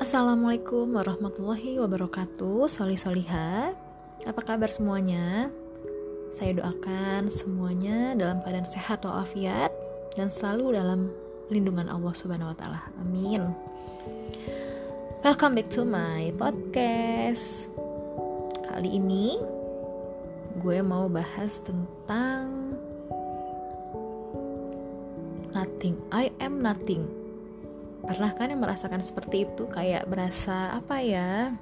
Assalamualaikum warahmatullahi wabarakatuh. Soli Soliha Apa kabar semuanya? Saya doakan semuanya dalam keadaan sehat walafiat Dan selalu dalam lindungan Allah subhanahu wa ta'ala. Amin. Welcome back to my podcast. Kali ini gue mau bahas tentang Nothing, I am nothing pernah kan yang merasakan seperti itu? Kayak berasa apa ya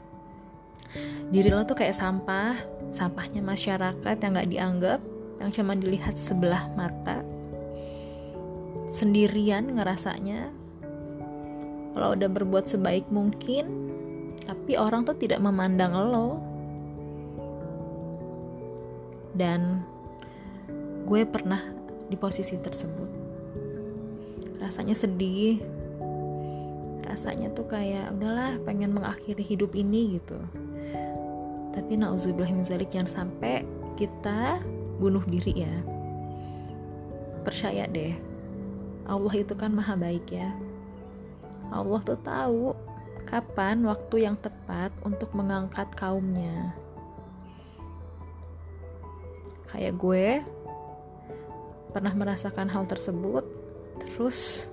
diri lo tuh kayak sampah. Sampahnya masyarakat yang nggak dianggap yang cuma dilihat sebelah mata. Sendirian ngerasanya. Kalau udah berbuat sebaik mungkin tapi orang tuh tidak memandang lo. Dan gue pernah di posisi tersebut. Rasanya sedih rasanya tuh kayak udahlah pengen mengakhiri hidup ini gitu. Tapi nauzubillah minzalik jangan sampai kita bunuh diri ya. Percaya deh Allah itu kan maha baik ya. Allah tuh tahu kapan waktu yang tepat untuk mengangkat kaumnya. Kayak gue pernah merasakan hal tersebut terus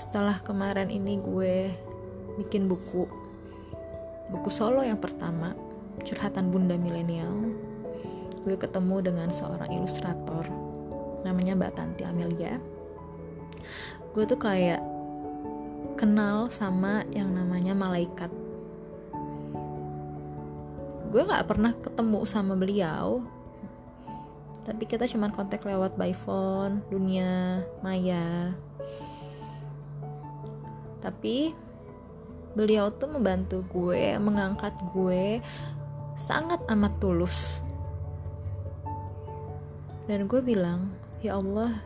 setelah kemarin ini gue bikin buku. Buku solo yang pertama curhatan bunda milenial. Gue ketemu dengan seorang ilustrator namanya Mbak Tanti Amelia. Gue tuh kayak kenal sama yang namanya malaikat. Gue gak pernah ketemu sama beliau tapi kita cuman kontak lewat by phone dunia maya tapi beliau tuh membantu gue mengangkat gue sangat amat tulus. Dan gue bilang ya Allah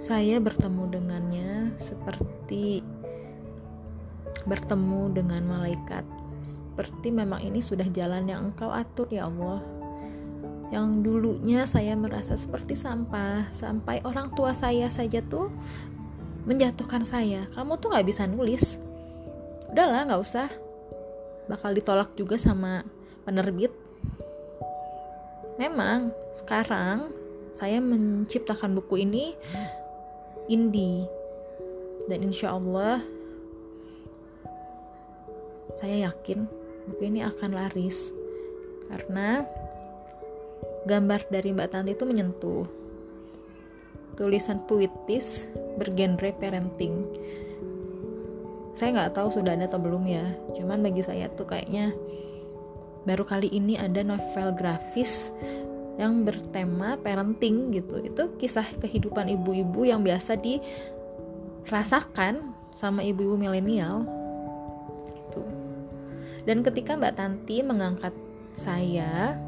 saya bertemu dengannya seperti bertemu dengan malaikat. Seperti memang ini sudah jalan yang engkau atur ya Allah. Yang dulunya saya merasa seperti sampah sampai orang tua saya saja tuh menjatuhkan saya. Kamu tuh nggak bisa nulis. Udahlah nggak usah. Bakal ditolak juga sama penerbit. Memang sekarang saya menciptakan buku ini indie. Dan insya Allah saya yakin buku ini akan laris. Karena gambar dari Mbak Tanti itu menyentuh tulisan puitis bergenre parenting. Saya nggak tahu sudah ada atau belum ya. Cuman bagi saya tuh kayaknya baru kali ini ada novel grafis yang bertema parenting gitu. Itu kisah kehidupan ibu-ibu yang biasa dirasakan sama ibu-ibu milenial. Gitu. Dan ketika Mbak Tanti mengangkat saya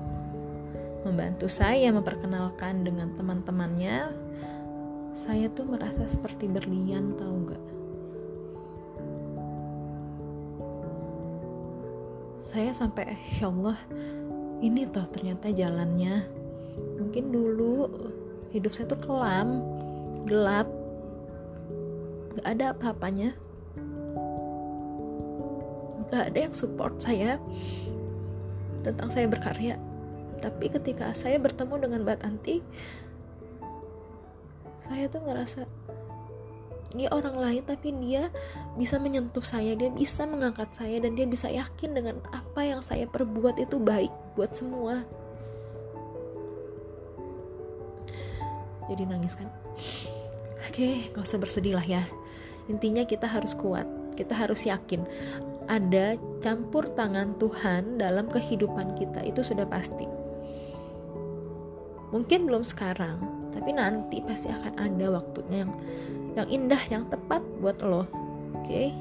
membantu saya memperkenalkan dengan teman-temannya saya tuh merasa seperti berlian tahu nggak? Saya sampai ya Allah ini toh ternyata jalannya. Mungkin dulu hidup saya tuh kelam gelap gak ada apa-apanya. Gak ada yang support saya tentang saya berkarya. Tapi ketika saya bertemu dengan Mbak Tanti saya tuh ngerasa dia orang lain tapi dia bisa menyentuh saya dia bisa mengangkat saya dan dia bisa yakin dengan apa yang saya perbuat itu baik buat semua. Jadi nangis kan? Oke gak usah bersedih lah ya. Intinya kita harus kuat kita harus yakin. Ada campur tangan Tuhan dalam kehidupan kita itu sudah pasti. Mungkin belum sekarang tapi nanti pasti akan ada waktunya yang yang indah yang tepat buat lo oke okay?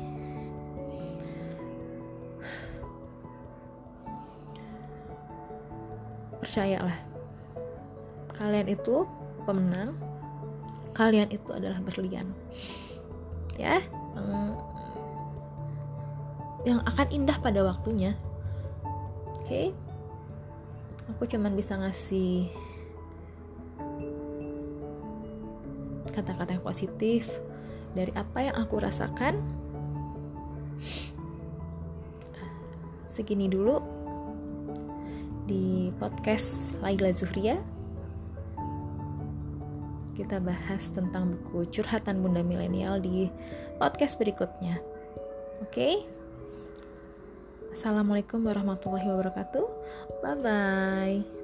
percayalah kalian itu pemenang kalian itu adalah berlian ya yang, yang akan indah pada waktunya oke okay? aku cuman bisa ngasih kata-kata yang positif dari apa yang aku rasakan. Segini dulu di podcast Laila Zuhria. Kita bahas tentang buku Curhatan Bunda Milenial di podcast berikutnya. Oke? Okay? Assalamualaikum warahmatullahi wabarakatuh. Bye bye.